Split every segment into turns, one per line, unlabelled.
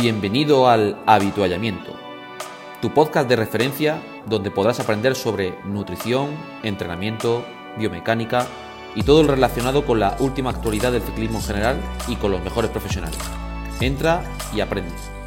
Bienvenido al Habituallamiento, tu podcast de referencia donde podrás aprender sobre nutrición, entrenamiento, biomecánica y todo lo relacionado con la última actualidad del ciclismo en general y con los mejores profesionales. Entra y aprende.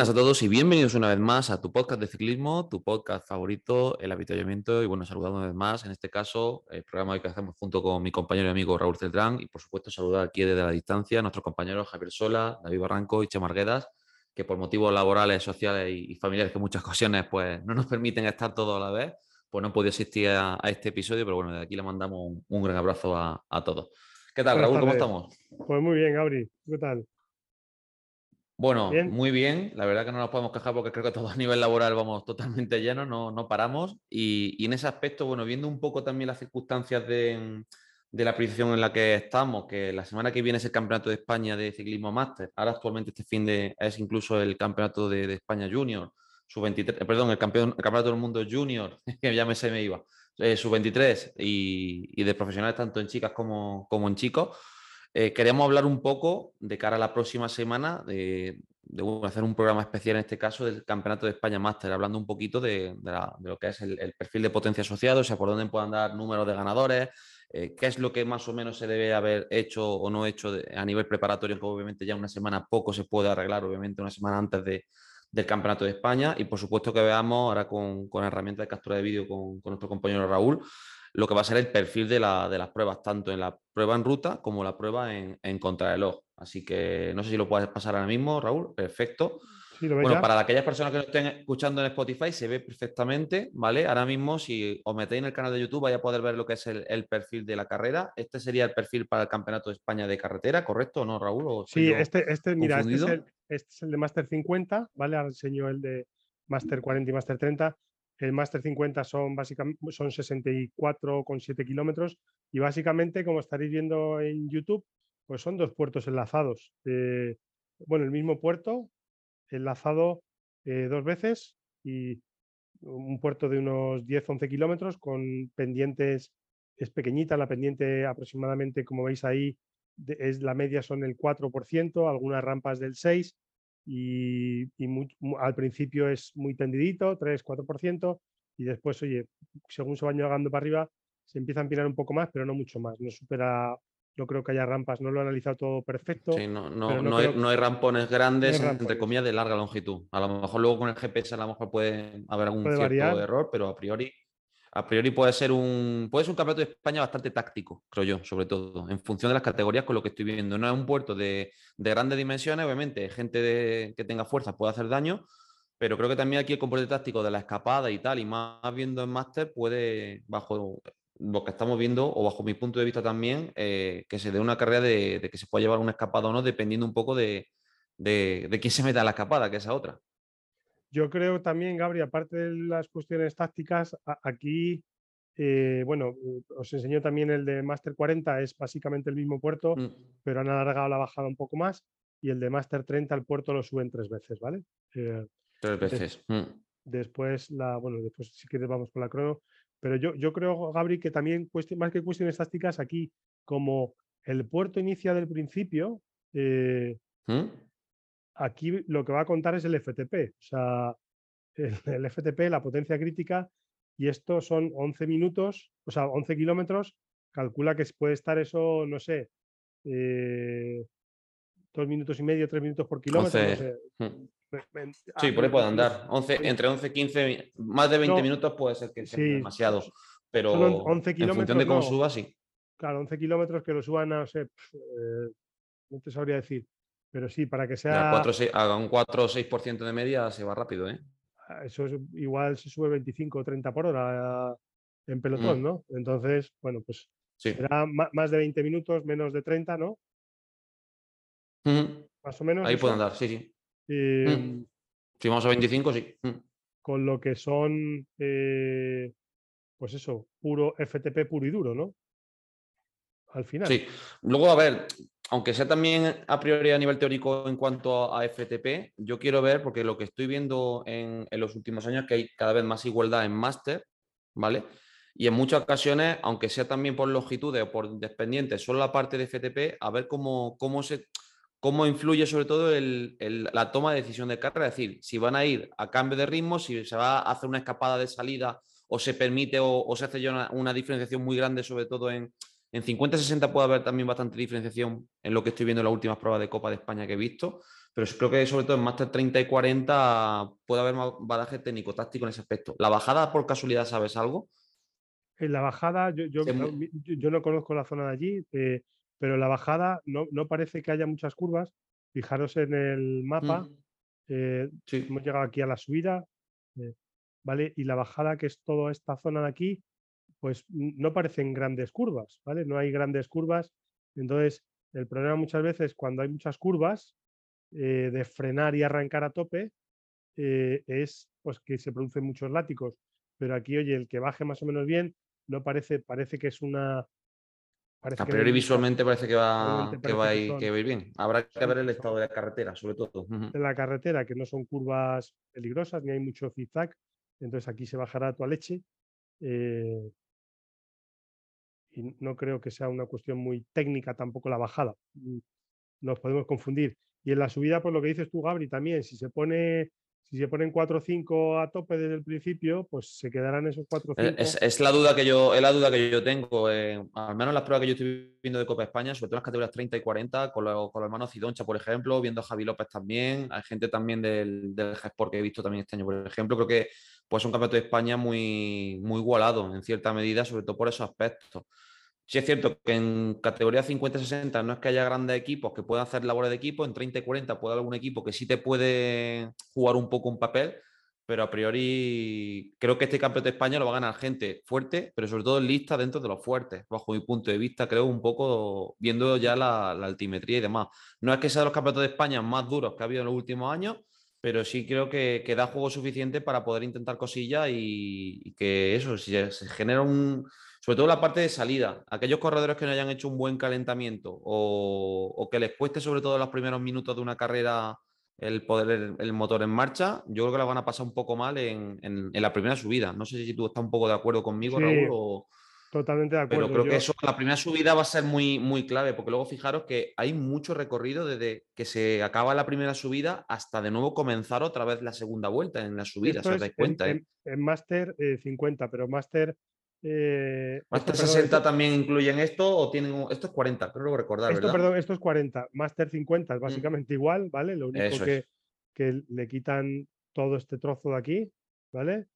Buenas a todos y bienvenidos una vez más a tu podcast de ciclismo, tu podcast favorito, el avituallamiento. Y bueno, saludando una vez más, en este caso, el programa que hacemos junto con mi compañero y amigo Raúl Celtrán. Y por supuesto, saludar aquí desde la distancia a nuestros compañeros Javier Sola, David Barranco y Che Marguedas, que por motivos laborales, sociales y familiares que en muchas ocasiones pues, no nos permiten estar todos a la vez, pues no han podido asistir a, este episodio. Pero bueno, de aquí le mandamos un, gran abrazo a, todos. ¿Qué tal, Raúl? ¿Cómo estamos?
Pues muy bien, Gabri. ¿Qué tal?
Bueno, muy bien. La verdad que no nos podemos quejar porque creo que todo a nivel laboral vamos totalmente llenos, no, no paramos. Y, en ese aspecto, bueno, viendo un poco también las circunstancias de, la posición en la que estamos, que la semana que viene es el Campeonato de España de Ciclismo Máster. Ahora actualmente este fin de es incluso el Campeonato de, España Junior, su 23, perdón, el, campeón, Campeonato del Mundo Junior, que ya me se me iba, eh, su 23 y, de profesionales tanto en chicas como, como en chicos. Eh, queremos hablar un poco de cara a la próxima semana de, hacer un programa especial en este caso del Campeonato de España Máster, hablando un poquito de, lo que es el, perfil de potencia asociado, o sea, por dónde puedan dar números de ganadores, eh, qué es lo que más o menos se debe haber hecho o no hecho a nivel preparatorio, que obviamente ya una semana poco se puede arreglar, obviamente una semana antes del Campeonato de España, y por supuesto que veamos ahora con, con herramienta de captura de vídeo con, con nuestro compañero Raúl, lo que va a ser el perfil de, las pruebas, tanto en la prueba en ruta como la prueba en, en contrarreloj. Así que no sé si lo puedes pasar ahora mismo, Raúl. Perfecto. bueno, para aquellas personas que nos estén escuchando en Spotify, se ve perfectamente, ¿vale? Ahora mismo, si os metéis en el canal de YouTube, vais a poder ver lo que es el, perfil de la carrera. Este sería el perfil para el Campeonato de España de Carretera, ¿correcto o no, Raúl?
sí, este, este, mira, este es, el, este es el de Master 50, ¿vale? Ahora enseño el de Master 40 y Master 30. El Master 50 son básicamente son 64,7 kilómetros y básicamente, como estaréis viendo en YouTube, pues son dos puertos enlazados. Eh, bueno, el mismo puerto enlazado eh, dos veces y un puerto de unos 10-11 kilómetros con pendientes, es pequeñita, la pendiente aproximadamente, como veis ahí, es la media son el 4%, algunas rampas del 6% y, al principio es muy tendidito, 3-4%, y después, oye, según se va llegando para arriba, se empieza a empinar un poco más, pero no mucho más, no supera, no creo que haya rampas, no lo he analizado todo perfecto.
Sí, no, no, no, hay, rampones grandes, entre comillas, de larga longitud. A lo mejor luego con el GPS a lo mejor puede haber algún cierto error, pero a priori a priori puede ser un puede ser un campeonato de España bastante táctico, creo yo, sobre todo, en función de las categorías con lo que estoy viendo. No es un puerto de, grandes dimensiones, obviamente, gente que tenga fuerza puede hacer daño, pero creo que también aquí el componente táctico de la escapada y tal, y más viendo en máster, puede, bajo lo que estamos viendo, o bajo mi punto de vista también, eh, que se dé una carrera de, que se pueda llevar una escapada o no, dependiendo un poco de, de, quién se meta a la escapada, que es esa otra.
Yo creo también, Gabriel, aparte de las cuestiones tácticas, aquí, eh, bueno, os enseño también el de Master 40, es básicamente el mismo puerto, mm. pero han alargado la bajada un poco más, y el de Master 30 el puerto lo suben tres veces, ¿vale?
Eh, tres veces. Mm.
Después, la, bueno, después si quieres vamos con la crono, pero yo, yo creo, Gabri, que también, más que cuestiones tácticas, aquí, como el puerto inicia del principio, eh, ¿Mm? Aquí lo que va a contar es el FTP, o sea, el, FTP, la potencia crítica, y esto son 11 minutos, o sea, 11 kilómetros, calcula que puede estar eso, no sé, eh, dos minutos y medio, tres minutos por kilómetro. Hmm.
Sí, ah, por ahí puede andar. 11, entre 11 y 15, más de 20 minutos puede ser que sea demasiado, pero 11 en función de cómo suba, sí.
Claro, 11 kilómetros que lo suban a, no sé, eh, no te sabría decir, pero sí, para que sea.
haga un 4 o 6% de media se va rápido, ¿eh?
Ah, eso es, igual se sube 25 o 30 por hora en pelotón, mm. ¿no? Entonces, bueno, pues será más de 20 minutos, menos de 30, ¿no? Más o menos.
Ahí pueden dar, sí, sí. Em, si vamos a 25, sí.
Con lo que son, eh, pues eso, puro FTP puro y duro, ¿no? Al final.
Sí. Luego, a ver, aunque sea también a priori a nivel teórico en cuanto a FTP, yo quiero ver, porque lo que estoy viendo en, los últimos años es que hay cada vez más igualdad en máster, ¿vale? Y en muchas ocasiones, aunque sea también por longitudes o por dependientes, solo la parte de FTP, a ver cómo, cómo, se, cómo influye sobre todo la toma de decisión de carrera. Es decir, si van a ir a cambio de ritmo, si se va a hacer una escapada de salida o se permite o, se hace ya una diferenciación muy grande, sobre todo en, en 50-60 puede haber también bastante diferenciación en lo que estoy viendo en las últimas pruebas de Copa de España que he visto, pero creo que sobre todo en Master 30 y 40 puede haber más badaje técnico-táctico en ese aspecto. ¿La bajada por casualidad sabes algo?
En la bajada, yo, no, conozco la zona de allí, eh, pero en la bajada no, parece que haya muchas curvas. Fijaros en el mapa, mm. eh, hemos llegado aquí a la subida, eh, ¿vale? Y la bajada, que es toda esta zona de aquí, pues no parecen grandes curvas, ¿vale? No hay grandes curvas. Entonces, el problema muchas veces cuando hay muchas curvas eh, de frenar y arrancar a tope eh, es pues que se producen muchos látigos. Pero aquí, oye, el que baje más o menos bien, no parece, parece que es una.
a priori visualmente parece que va, que va, a ir, bien. Habrá que ver el estado de la carretera, sobre todo.
En la carretera, que no son curvas peligrosas, ni hay mucho zigzag. Entonces aquí se bajará tu leche. Eh, y no creo que sea una cuestión muy técnica tampoco la bajada. Mm, nos podemos confundir. Y en la subida, pues lo que dices tú, Gabri, también, si se pone si se ponen 4 o 5 a tope desde el principio, pues se quedarán esos 4 o 5.
Es, es, la duda que yo, es la duda que yo tengo. Eh, al menos las pruebas que yo estoy viendo de Copa España, sobre todo las categorías 30 y 40, con, los hermanos Cidoncha, por ejemplo, viendo a Javi López también. Hay gente también del, del G-Sport que he visto también este año, por ejemplo. Creo que pues, es un campeonato de España muy, muy igualado en cierta medida, sobre todo por esos aspectos. Sí es cierto que en categoría 50-60 no es que haya grandes equipos que puedan hacer labores de equipo, en 30 y 40 puede haber algún equipo que sí te puede jugar un poco un papel, pero a priori creo que este campeonato de España lo va a ganar gente fuerte, pero sobre todo lista dentro de los fuertes, bajo mi punto de vista, creo un poco viendo ya la, altimetría y demás. No es que sea de los campeonatos de España más duros que ha habido en los últimos años, pero sí creo que, da juego suficiente para poder intentar cosillas y, y que eso, si se genera un sobre todo la parte de salida. Aquellos corredores que no hayan hecho un buen calentamiento o, que les cueste sobre todo los primeros minutos de una carrera el poder el, motor en marcha, yo creo que la van a pasar un poco mal en, la primera subida. No sé si tú estás un poco de acuerdo conmigo, Raúl, o...
Totalmente de acuerdo.
Pero creo que eso, la primera subida va a ser muy, muy clave, porque luego fijaros que hay mucho recorrido desde que se acaba la primera subida hasta de nuevo comenzar otra vez la segunda vuelta en la subida, ¿se os dais cuenta?
En,
¿eh?
Máster 50, eh, pero Máster
eh, ¿Master 60 también incluyen esto o tienen esto es 40? Creo recordar.
Esto, perdón, esto es 40. Master 50 es mm. básicamente igual, ¿vale? Lo único que, que, le quitan todo este trozo de aquí, ¿vale?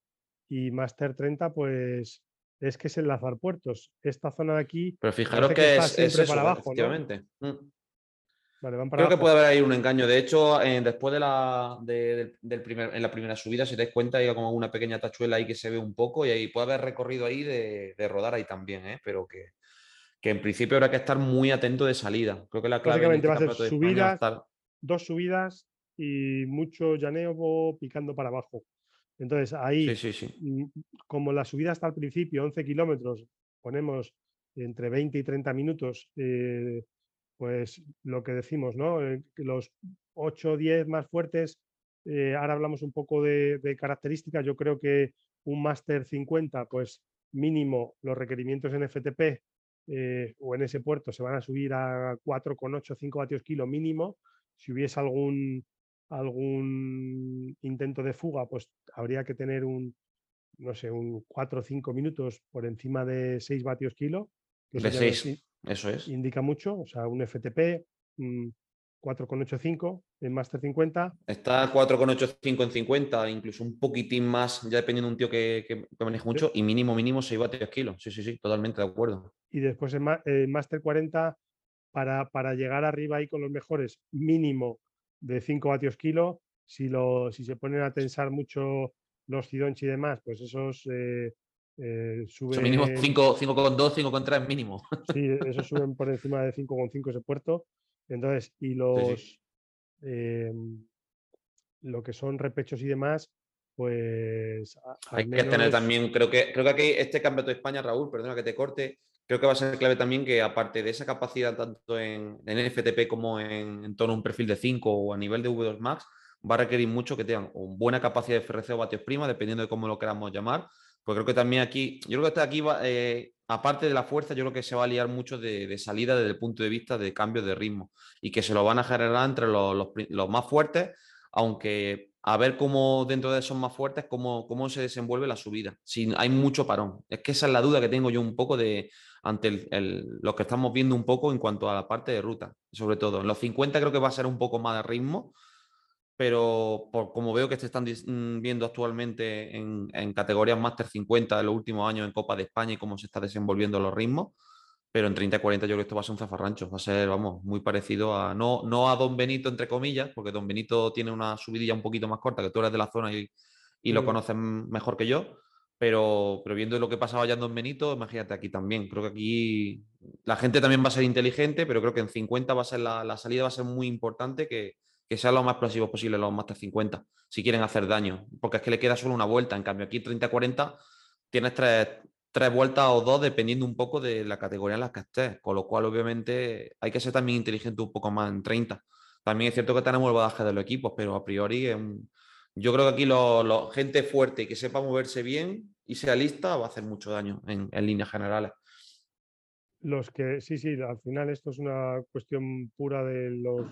Y Master 30, pues es que es enlazar puertos. Esta zona de aquí.
Pero fijaros que, es, eso, para abajo, efectivamente. ¿no? Mm. Creo que puede haber ahí un engaño. De hecho, eh, después de la, del primer, en la primera subida, si te das cuenta, hay como una pequeña tachuela ahí que se ve un poco y ahí puede haber recorrido ahí de, rodar ahí también, ¿eh? pero que, en principio habrá que estar muy atento de salida. Creo que la clave
Básicamente este va a ser subidas, dos subidas y mucho llaneo picando para abajo. Entonces ahí, mm, como la subida está al principio, 11 kilómetros, ponemos entre 20 y 30 minutos eh, pues lo que decimos, ¿no? Eh, los 8 o 10 más fuertes, eh, ahora hablamos un poco de, características, yo creo que un máster 50, pues mínimo los requerimientos en FTP eh, o en ese puerto se van a subir a 4,8, 5 vatios kilo mínimo. Si hubiese algún, algún intento de fuga, pues habría que tener un, no sé, un 4 o 5 minutos por encima de 6 vatios kilo.
de 6. Eso es.
Indica mucho, o sea, un FTP 4,85 en Master 50.
Está 4,85 en 50, incluso un poquitín más, ya dependiendo de un tío que, que, maneje mucho, y mínimo, mínimo 6 vatios kilo. Sí, sí, sí, totalmente de acuerdo.
Y después en, Master 40, para, para, llegar arriba ahí con los mejores, mínimo de 5 vatios kilo. Si, lo, si se ponen a tensar mucho los Cidonchi y demás, pues esos eh, eh, sube...
mínimo 5,2, 5,3 mínimo.
Sí, eso suben por encima de 5,5 ese puerto. Entonces, y los em, lo que son repechos y demás, pues.
Hay que tener también, creo que, creo que aquí este campeonato de España, Raúl, perdona que te corte, creo que va a ser clave también que aparte de esa capacidad tanto en, en FTP como en, en, torno a un perfil de 5 o a nivel de V2 Max, va a requerir mucho que tengan buena capacidad de FRC o vatios prima, dependiendo de cómo lo queramos llamar. Pues creo que también aquí, yo creo que está aquí, eh, aparte de la fuerza, yo creo que se va a liar mucho de, salida desde el punto de vista de cambio de ritmo y que se lo van a generar entre los, los, más fuertes, aunque a ver cómo dentro de esos más fuertes, cómo, cómo se desenvuelve la subida. Si hay mucho parón. Es que esa es la duda que tengo yo un poco de ante lo que estamos viendo un poco en cuanto a la parte de ruta, sobre todo. En los 50 creo que va a ser un poco más de ritmo, pero por como veo que se están mm, viendo actualmente en, categorías Master 50 de los últimos años en Copa de España y cómo se está desenvolviendo los ritmos, pero en 30 y 40 yo creo que esto va a ser un zafarrancho, va a ser, vamos, muy parecido a, no, no a Don Benito, entre comillas, porque Don Benito tiene una subidilla un poquito más corta, que tú eres de la zona y, y lo conoces mejor que yo, pero, pero viendo lo que pasaba ya en Don Benito, imagínate aquí también, creo que aquí la gente también va a ser inteligente, pero creo que en 50 va a ser la, la salida va a ser muy importante, que que sean lo más explosivos posible los Master 50, si quieren hacer daño, porque es que le queda solo una vuelta, en cambio aquí 30-40 tienes tres, tres, vueltas o dos dependiendo un poco de la categoría en la que estés, con lo cual obviamente hay que ser también inteligente un poco más en 30. También es cierto que tenemos el badaje de los equipos, pero a priori yo creo que aquí lo, gente fuerte que sepa moverse bien y sea lista va a hacer mucho daño en, en líneas generales.
Los que, sí, sí, al final esto es una cuestión pura de los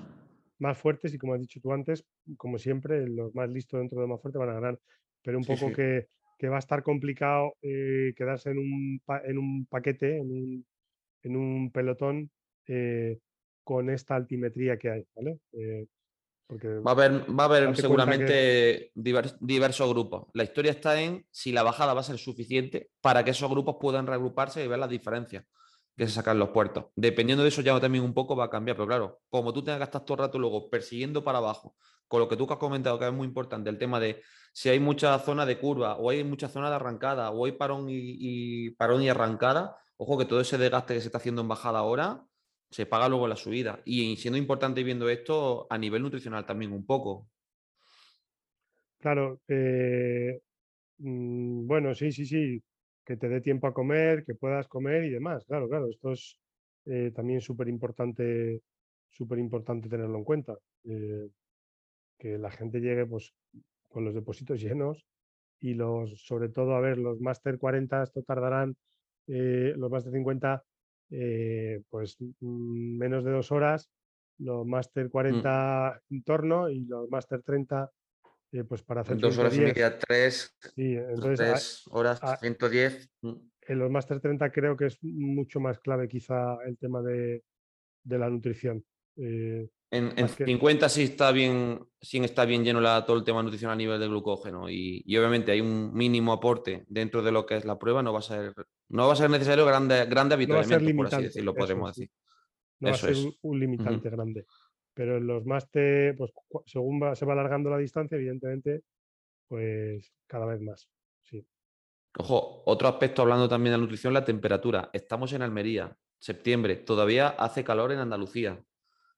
más fuertes y como has dicho tú antes, como siempre, los más listos dentro de más fuerte van a ganar, pero un poco Que, que, va a estar complicado eh, quedarse en un, en un paquete, en un, en un pelotón eh, con esta altimetría que hay, ¿vale?
Eh, porque va a haber, va a haber seguramente diversos grupos. La historia está en si la bajada va a ser suficiente para que esos grupos puedan reagruparse y ver las diferencias que se sacan los puertos. Dependiendo de eso ya también un poco va a cambiar, pero claro, como tú tengas que estar todo el rato luego persiguiendo para abajo, con lo que tú has comentado que es muy importante, el tema de si hay mucha zona de curva o hay mucha zona de arrancada o hay parón y, parón y arrancada, ojo que todo ese desgaste que se está haciendo en bajada ahora se paga luego la subida. Y siendo importante viendo esto a nivel nutricional también un poco.
Claro, eh, mm, bueno, sí, sí, sí que te dé tiempo a comer, que puedas comer y demás. Claro, claro, esto es eh, también súper importante, súper importante tenerlo en cuenta. Eh, que la gente llegue pues con los depósitos llenos y los, sobre todo, a ver, los Master 40 esto tardarán, eh, los Master 50 pues mm, menos de dos horas, los Master 40 mm. en torno y los Master 30 eh, pues para hacer
dos horas y media, tres, horas, 110.
Mm. En los Master 30 creo que es mucho más clave quizá el tema de, la nutrición.
Eh, en, 50 sí está bien, sí está bien lleno la, todo el tema nutricional a nivel de glucógeno y, obviamente hay un mínimo aporte dentro de lo que es la prueba, no va a ser, no va a ser necesario grande, grande habitualmente, por así decirlo, podemos decir.
No va a ser un, limitante grande pero en los máster, pues según se va alargando la distancia, evidentemente, pues cada vez más. Sí.
Ojo, otro aspecto hablando también de la nutrición, la temperatura. Estamos en Almería, septiembre, todavía hace calor en Andalucía.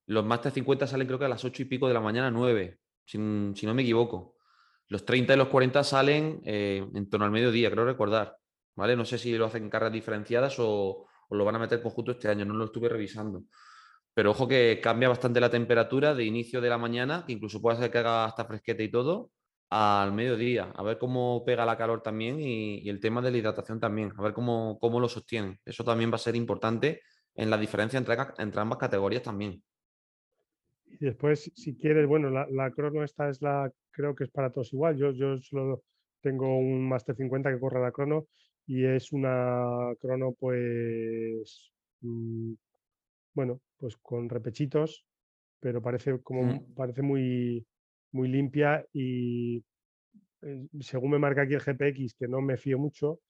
Los máster 50 salen creo que a las 8 y pico de la mañana, 9, si, no me equivoco. Los 30 y los 40 salen eh, en torno al mediodía, creo recordar. ¿Vale? No sé si lo hacen en cargas diferenciadas o lo van a meter conjunto este año, no lo estuve revisando. Pero ojo que cambia bastante la temperatura de inicio de la mañana, que incluso puede ser que haga hasta fresquete y todo, al mediodía. A ver cómo pega la calor también y, el tema de la hidratación también. A ver cómo, cómo lo sostienen. Eso también va a ser importante en la diferencia entre, entre ambas categorías también.
Y después, si quieres, bueno, la, crono esta es la, creo que es para todos igual. Yo, yo solo tengo un Master 50 que corre la crono y es una crono pues mm, bueno, pues con repechitos, pero parece como parece muy, muy limpia y eh, según me marca aquí el GPX, que no me fío mucho,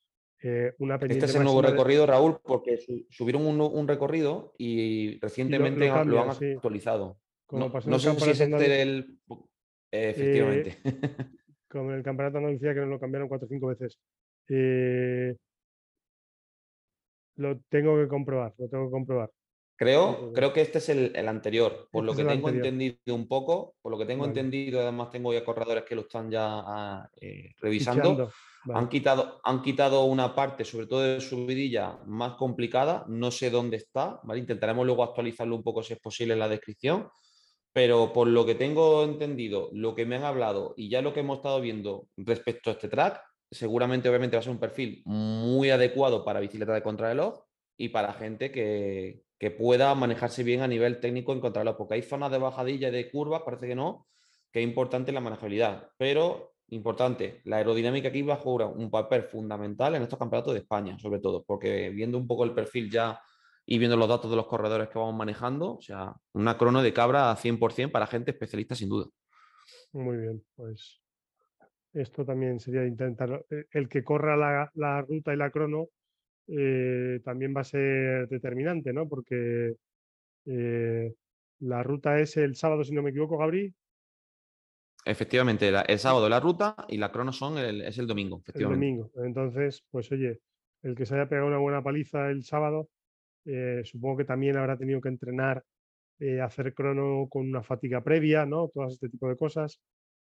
eh, una
pendiente. Este es el nuevo recorrido, Raúl, porque subieron un, recorrido y recientemente lo, han actualizado. no, sé si es este el. efectivamente.
Eh, como en el campeonato de Andalucía, que nos lo cambiaron cuatro o cinco veces. lo tengo que comprobar, lo tengo que comprobar.
Creo, creo que este es el, anterior, por lo este que tengo entendido un poco, por lo que tengo entendido, además tengo ya corredores que lo están ya ah, eh, revisando. Han, quitado, han quitado una parte, sobre todo de subidilla, más complicada. No sé dónde está, ¿vale? Intentaremos luego actualizarlo un poco si es posible en la descripción. Pero por lo que tengo entendido, lo que me han hablado y ya lo que hemos estado viendo respecto a este track, seguramente obviamente va a ser un perfil muy adecuado para bicicleta de contrarreloj y para gente que, que pueda manejarse bien a nivel técnico en contrarreloj, porque hay zonas de bajadilla y de curvas, parece que no, que es importante la manejabilidad, pero importante, la aerodinámica aquí va a jugar un papel fundamental en estos campeonatos de España, sobre todo, porque viendo un poco el perfil ya y viendo los datos de los corredores que vamos manejando, o sea, una crono de cabra a 100% para gente especialista sin duda.
Muy bien, pues esto también sería intentar, eh, el que corra la, ruta y la crono eh, también va a ser determinante, ¿no? Porque eh, la ruta es el sábado, si no me equivoco, Gabriel.
Efectivamente, el sábado la ruta y la crono son es el domingo.
El domingo. Entonces, pues oye, el que se haya pegado una buena paliza el sábado, eh, supongo que también habrá tenido que entrenar, eh, hacer crono con una fatiga previa, ¿no? Todas este tipo de cosas.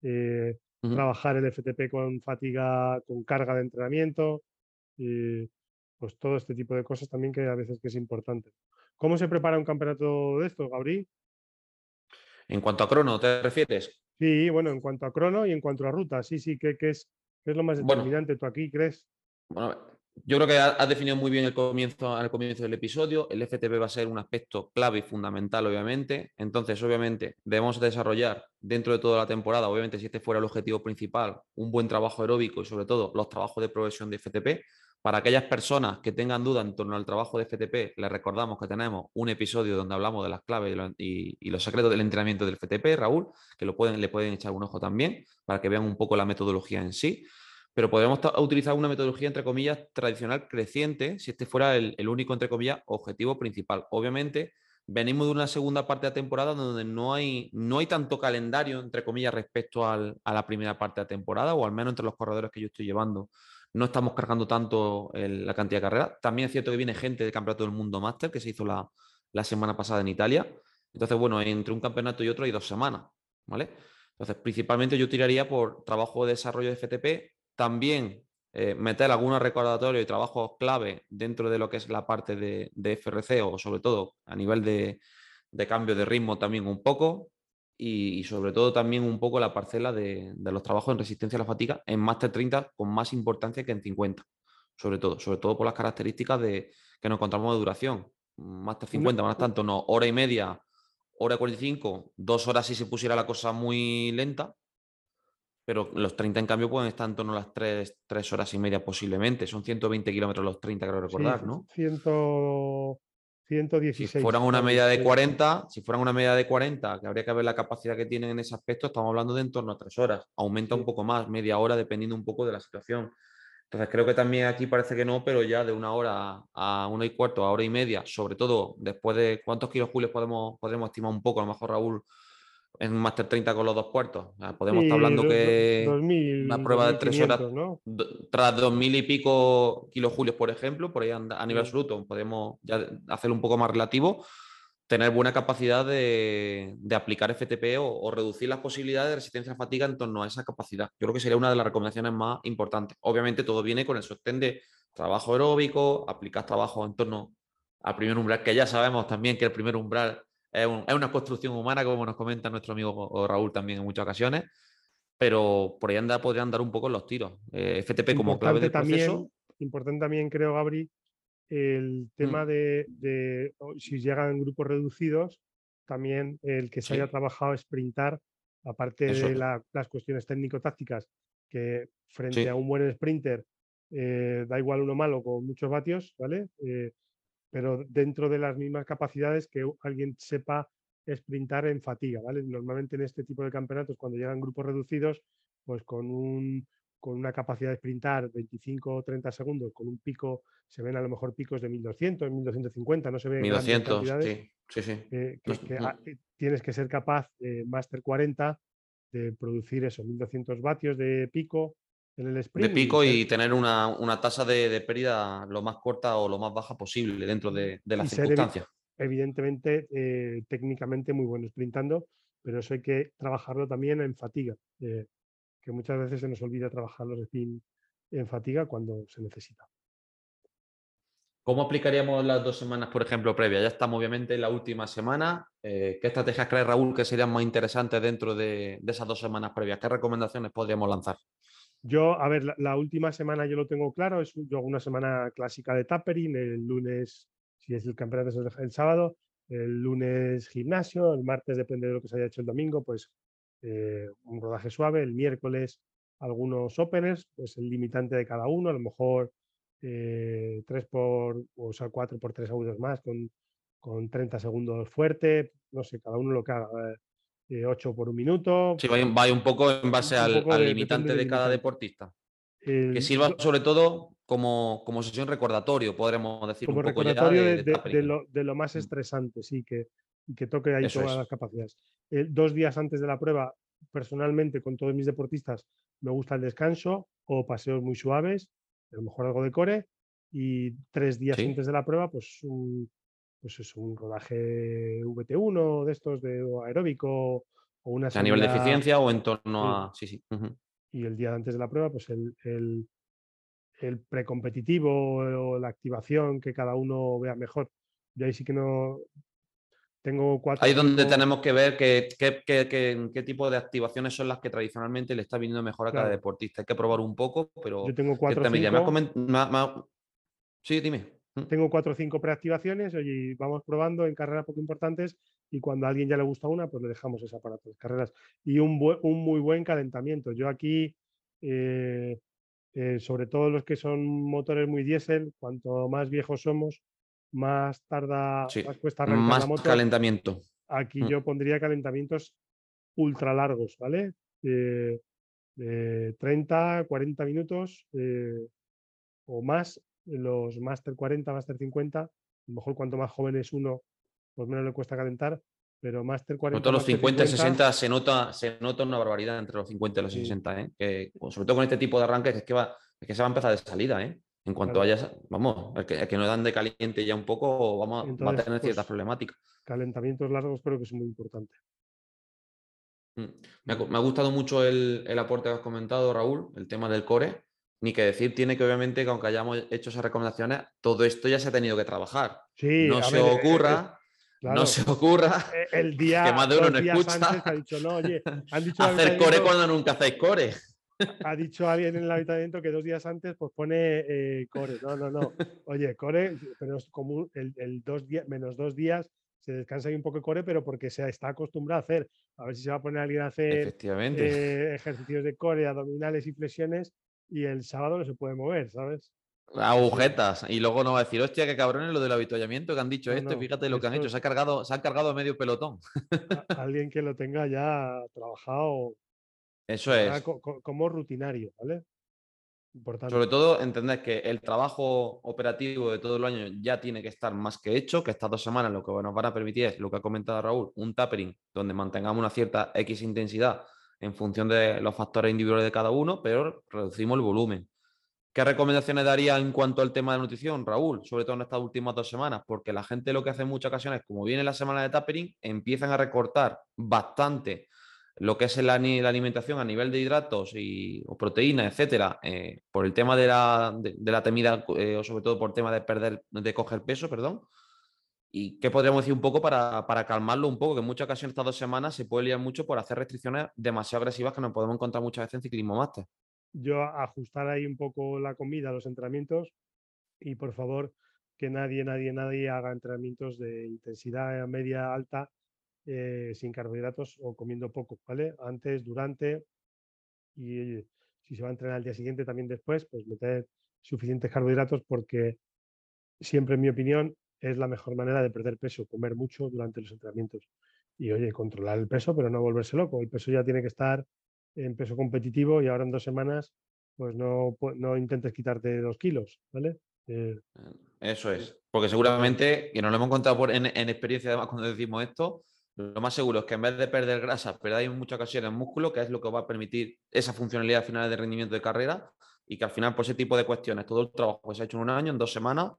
Eh, trabajar el FTP con fatiga, con carga de entrenamiento. Pues todo este tipo de cosas también que a veces que es importante. ¿Cómo se prepara un campeonato de esto, Gabriel?
En cuanto a crono, ¿te refieres?
Sí, bueno, en cuanto a crono y en cuanto a ruta, sí, sí, ¿qué, es, es lo más determinante tú aquí, crees?
Bueno, yo creo que has definido muy bien el comienzo, al comienzo del episodio. El FTP va a ser un aspecto clave y fundamental, obviamente. Entonces, obviamente, debemos desarrollar dentro de toda la temporada, obviamente, si este fuera el objetivo principal, un buen trabajo aeróbico y sobre todo los trabajos de progresión de FTP. Para aquellas personas que tengan duda en torno al trabajo de FTP, les recordamos que tenemos un episodio donde hablamos de las claves y, los secretos del entrenamiento del FTP, Raúl, que lo pueden, le pueden echar un ojo también para que vean un poco la metodología en sí. Pero podemos utilizar una metodología, entre comillas, tradicional creciente, si este fuera el, único, entre comillas, objetivo principal. Obviamente, venimos de una segunda parte de temporada donde no hay, no hay tanto calendario, entre comillas, respecto a la primera parte de la temporada, o al menos entre los corredores que yo estoy llevando no estamos cargando tanto la cantidad de carreras. También es cierto que viene gente del Campeonato del Mundo Máster, que se hizo la, semana pasada en Italia. Entonces, bueno, entre un campeonato y otro hay dos semanas, ¿vale? Entonces, principalmente yo tiraría por trabajo de desarrollo de FTP, también eh, meter algunos recordatorios y trabajos clave dentro de lo que es la parte de, FRC o sobre todo a nivel de, de cambio de ritmo también un poco, y, sobre todo también un poco la parcela de, los trabajos en resistencia a la fatiga en Master 30 con más importancia que en 50, sobre todo, sobre todo por las características de, que nos encontramos de duración. Master 50, más tanto, no, hora y media, hora 45, dos horas si se pusiera la cosa muy lenta, pero los 30 en cambio pueden estar en torno a las 3, horas y media posiblemente. Son 120 kilómetros los 30, creo recordar, ¿no?
100, 116.
Si fueran una media de 40, si fueran una media de 40, que habría que ver la capacidad que tienen en ese aspecto, estamos hablando de en torno a tres horas. Aumenta un poco más, media hora, dependiendo un poco de la situación. Entonces creo que también aquí parece que no, pero ya de una hora a una y cuarto, a hora y media, sobre todo después de cuántos kilos julios podemos, podremos estimar un poco, a lo mejor Raúl, en un Master 30 con los dos puertos. podemos estar hablando que una prueba de tres horas, tras dos mil y pico kilojulios, por ejemplo, por ahí a nivel absoluto, podemos ya hacerlo un poco más relativo, tener buena capacidad de, aplicar FTP o, reducir las posibilidades de resistencia a fatiga en torno a esa capacidad. Yo creo que sería una de las recomendaciones más importantes. Obviamente todo viene con el sostén de trabajo aeróbico, aplicar trabajo en torno al primer umbral, que ya sabemos también que el primer umbral es, una construcción humana, como nos comenta nuestro amigo Raúl también en muchas ocasiones, pero por ahí anda, podrían dar un poco los tiros. Eh, FTP como clave de proceso.
importante también, creo, Gabri, el mm. tema de, si llegan grupos reducidos, también el que se haya trabajado sprintar, aparte de las cuestiones técnico-tácticas, que frente a un buen sprinter eh, da igual uno malo con muchos vatios, ¿vale? Eh, pero dentro de las mismas capacidades que alguien sepa sprintar en fatiga, ¿vale? Normalmente en este tipo de campeonatos, cuando llegan grupos reducidos, pues con, un, con una capacidad de sprintar 25 o 30 segundos, con un pico, se ven a lo mejor picos de 1200, 1250, no se ven
1200, sí, sí, sí.
que, tienes que ser capaz de Master 40 de producir eso, 1200 vatios de pico,
de pico y, tener una, tasa de, pérdida lo más corta o lo más baja posible dentro de, las circunstancias.
evidentemente, eh, técnicamente muy bueno sprintando, pero eso hay que trabajarlo también en fatiga, eh, que muchas veces se nos olvida trabajar los spin en fatiga cuando se necesita.
¿Cómo aplicaríamos las dos semanas, por ejemplo, previas? Ya estamos obviamente en la última semana. Eh, ¿Qué estrategias cree Raúl que serían más interesantes dentro de, esas dos semanas previas? ¿Qué recomendaciones podríamos lanzar?
Yo, a ver, la, última semana yo lo tengo claro, es yo una semana clásica de tapering, el lunes, si es el campeonato es el sábado, el lunes gimnasio, el martes depende de lo que se haya hecho el domingo, pues eh, un rodaje suave, el miércoles algunos openers, pues el limitante de cada uno, a lo mejor eh, 3 por, o sea, 4 por 3 segundos más con, con 30 segundos fuerte, no sé, cada uno lo que haga, 8 eh, por un minuto.
Sí, va, un poco en base al, limitante de, cada deportista. que sirva sobre todo como, como sesión recordatorio, podremos decir.
Como recordatorio de, lo, de, lo, más mm. estresante, sí, que, que toque ahí todas las capacidades. Eh, dos días antes de la prueba, personalmente, con todos mis deportistas, me gusta el descanso o paseos muy suaves a lo mejor algo de core, y tres días antes de la prueba, pues un, pues es un rodaje VT1 de estos de aeróbico o una...
A nivel de eficiencia o en torno a... Sí, sí.
Y el día antes de la prueba, pues el, el, el precompetitivo o la activación que cada uno vea mejor. Y ahí sí que no, tengo cuatro.
Ahí donde tenemos que ver qué, qué, tipo de activaciones son las que tradicionalmente le está viniendo mejor a cada deportista. Hay que probar un poco, pero.
Yo tengo cuatro.
Cinco... Sí, dime.
Mm. Tengo cuatro o cinco preactivaciones, oye, vamos probando en carreras poco importantes y cuando a alguien ya le gusta una, pues le dejamos esa para todas las carreras. Y un, un muy buen calentamiento. Yo aquí, eh, eh, sobre todo los que son motores muy diésel, cuanto más viejos somos, más tarda,
más cuesta arrancar la moto. calentamiento.
Aquí mm. yo pondría calentamientos ultra largos, ¿vale? de 30, 40 minutos eh, o más, los Master 40, Master 50, a lo mejor cuanto más joven es uno, pues menos le cuesta calentar, pero Master 40.
todos los 50 y 60 se nota, se nota una barbaridad entre los 50 y los 60, ¿eh? que, sobre todo con este tipo de arranques, es que, va, es que se va a empezar de salida, ¿eh? En cuanto haya, vamos, el que, que, nos dan de caliente ya un poco, vamos a tener ciertas pues, problemáticas.
Calentamientos largos creo que es muy importante.
Mm, me ha, gustado mucho el, aporte que has comentado, Raúl, el tema del core. Ni que decir tiene que obviamente que aunque hayamos hecho esas recomendaciones, todo esto ya se ha tenido que trabajar. no se ocurra, no se ocurra
el día,
que más de uno no escucha. Hacer core cuando nunca hacéis core
ha dicho alguien en el habitamiento que dos días antes pues pone eh, core. No, no, no. Oye, core, pero es como el, dos días, menos dos días se descansa ahí un poco core, pero porque se está acostumbrado a hacer. A ver si se va a poner alguien a hacer eh, ejercicios de core, abdominales y flexiones y el sábado no se puede mover, ¿sabes?
Agujetas. Y luego no va a decir, hostia, qué cabrones lo del avituallamiento que han dicho esto, y fíjate lo que han hecho, se ha cargado, se ha cargado a medio pelotón.
alguien que lo tenga ya trabajado
eso es.
como rutinario, ¿vale?
Importante. Sobre todo, entender que el trabajo operativo de todo el año ya tiene que estar más que hecho, que estas dos semanas lo que nos van a permitir es lo que ha comentado Raúl, un tapering donde mantengamos una cierta X intensidad en función de los factores individuales de cada uno, pero reducimos el volumen. ¿Qué recomendaciones daría en cuanto al tema de nutrición, Raúl? Sobre todo en estas últimas dos semanas, porque la gente lo que hace en muchas ocasiones, como viene la semana de tapering, empiezan a recortar bastante lo que es la, alimentación a nivel de hidratos y, o proteínas, etcétera, eh, por el tema de la, de, la temida, eh, o sobre todo por el tema de perder, de coger peso, perdón. ¿Y qué podríamos decir un poco para, calmarlo un poco? Que en muchas ocasiones estas dos semanas se puede liar mucho por hacer restricciones demasiado agresivas que nos podemos encontrar muchas veces en ciclismo máster.
Yo ajustar ahí un poco la comida, los entrenamientos y por favor que nadie, nadie, nadie haga entrenamientos de intensidad media alta eh, sin carbohidratos o comiendo poco, ¿vale? Antes, durante y si se va a entrenar al día siguiente también después, pues meter suficientes carbohidratos porque siempre, en mi opinión, es la mejor manera de perder peso, comer mucho durante los entrenamientos. Y oye, controlar el peso, pero no volverse loco. El peso ya tiene que estar en peso competitivo y ahora en dos semanas, pues no, no intentes quitarte dos kilos, ¿vale?
Eh, Eso es, porque seguramente, y nos lo hemos contado por, en, en, experiencia además cuando decimos esto, lo más seguro es que en vez de perder grasa, perdáis en muchas ocasiones músculo, que es lo que va a permitir esa funcionalidad final de rendimiento de carrera y que al final, por ese tipo de cuestiones, todo el trabajo que se ha hecho en un año, en dos semanas,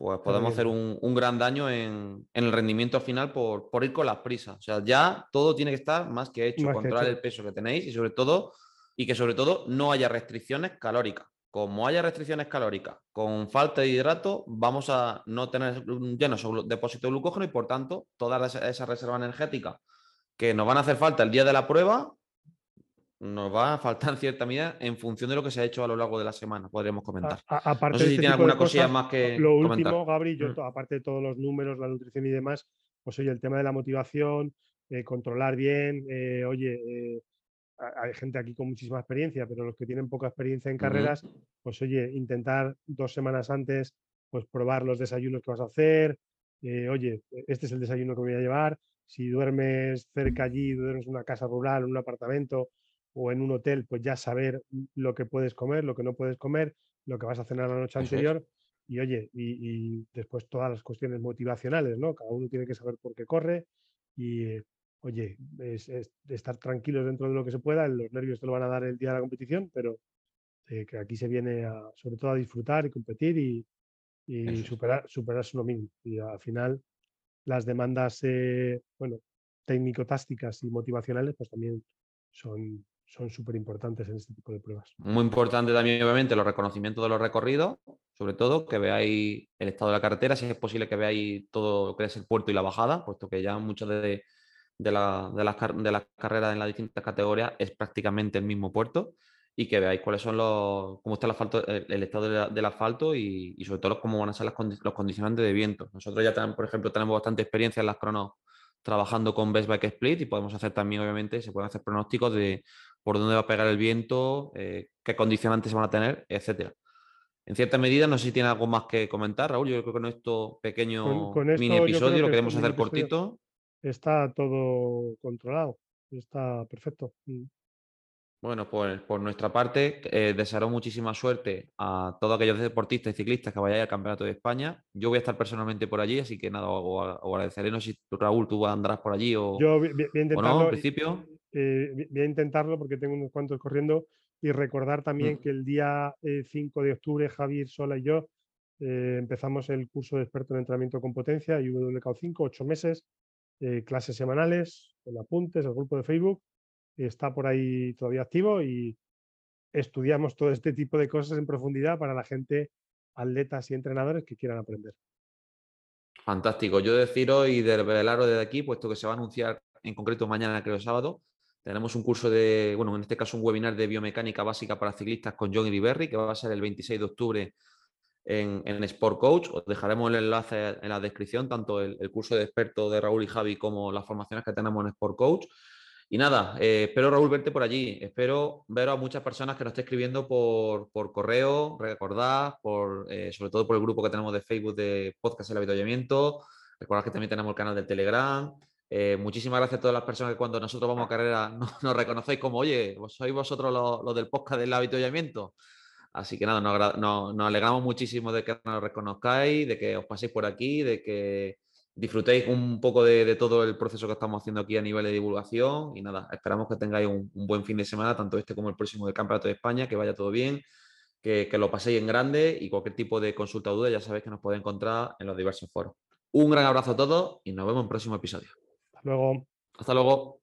pues podemos hacer un, gran daño en, el rendimiento final por, ir con las prisas. O sea, ya todo tiene que estar más que hecho, controlar el peso que tenéis y sobre todo, y que sobre todo no haya restricciones calóricas. como haya restricciones calóricas, con falta de hidrato, vamos a no tener llenos depósito de glucógeno y por tanto todas esas reservas energéticas que nos van a hacer falta el día de la prueba, nos va a faltar en cierta medida en función de lo que se ha hecho a lo largo de la semana, podríamos comentar.
aparte no sé si este tiene alguna cosilla más que. Lo último, Gabri, yo, mm. aparte de todos los números, la nutrición y demás, pues oye, el tema de la motivación, eh, controlar bien, eh, oye, eh, hay gente aquí con muchísima experiencia, pero los que tienen poca experiencia en carreras, pues oye, intentar dos semanas antes, pues probar los desayunos que vas a hacer, oye, este es el desayuno que voy a llevar, si duermes cerca allí, duermes en una casa rural, en un apartamento o en un hotel, pues ya saber lo que puedes comer, lo que no puedes comer, lo que vas a cenar la noche anterior. Y oye, y, después todas las cuestiones motivacionales, ¿no? Cada uno tiene que saber por qué corre y, oye, es, estar tranquilos dentro de lo que se pueda. Los nervios te lo van a dar el día de la competición, pero eh, que aquí se viene a, sobre todo a disfrutar y competir y, superar, superarse uno mismo. Y al final, las demandas, eh, bueno, técnico-tácticas y motivacionales, pues también son, son súper importantes en este tipo de pruebas.
Muy importante también, obviamente, los reconocimientos de los recorridos, sobre todo, que veáis el estado de la carretera, si es posible que veáis todo lo que es el puerto y la bajada, puesto que ya muchas de, de, la, de, las, de las carreras en las distintas categorías es prácticamente el mismo puerto y que veáis cuáles son los, cómo está el, asfalto, el, estado del asfalto y, y, sobre todo cómo van a ser los condicionantes de viento. Nosotros ya, por ejemplo, tenemos bastante experiencia en las cronos trabajando con Best Bike Split y podemos hacer también, obviamente, se pueden hacer pronósticos de por dónde va a pegar el viento, eh, qué condicionantes van a tener, etcétera. En cierta medida, no sé si tiene algo más que comentar, Raúl. Yo creo que con esto pequeño mini episodio lo queremos hacer cortito.
Está todo controlado, está perfecto. Mm.
Bueno, pues por nuestra parte, eh, desearos muchísima suerte a todos aquellos deportistas y ciclistas que vayáis al Campeonato de España. Yo voy a estar personalmente por allí, así que nada, os, agradeceré. No sé si Raúl, tú andarás por allí o,
Yo a intentarlo,
principio.
Eh, voy a intentarlo porque tengo unos cuantos corriendo y recordar también que el día 5 eh, de octubre Javier Sola y yo eh, empezamos el curso de experto en entrenamiento con potencia, IWK5, ocho meses, clases semanales, con apuntes, el grupo de Facebook está por ahí todavía activo y estudiamos todo este tipo de cosas en profundidad para la gente, atletas y entrenadores que quieran aprender.
Fantástico. Yo deciros y desvelaros desde aquí, puesto que se va a anunciar en concreto mañana, creo sábado, tenemos un curso de, bueno, en este caso un webinar de biomecánica básica para ciclistas con John Iriberri, que va a ser el 26 de octubre en, en, Sport Coach. Os dejaremos el enlace en la descripción, tanto el, curso de experto de Raúl y Javi como las formaciones que tenemos en Sport Coach. Y nada, eh, espero Raúl verte por allí. Espero ver a muchas personas que nos estén escribiendo por, por correo, recordad, por, eh, sobre todo por el grupo que tenemos de Facebook de Podcast El Avituallamiento. Recordad que también tenemos el canal del Telegram. Eh, muchísimas gracias a todas las personas que cuando nosotros vamos a carrera nos, reconocéis como, oye, sois vosotros los, del podcast del avituallamiento. Así que nada, nos, nos, alegramos muchísimo de que nos reconozcáis, de que os paséis por aquí, de que disfrutéis un poco de, todo el proceso que estamos haciendo aquí a nivel de divulgación y nada, esperamos que tengáis un, buen fin de semana, tanto este como el próximo del Campeonato de España, que vaya todo bien, que, que, lo paséis en grande y cualquier tipo de consulta o duda ya sabéis que nos podéis encontrar en los diversos foros. Un gran abrazo a todos y nos vemos en el próximo episodio.
Hasta luego.
Hasta luego.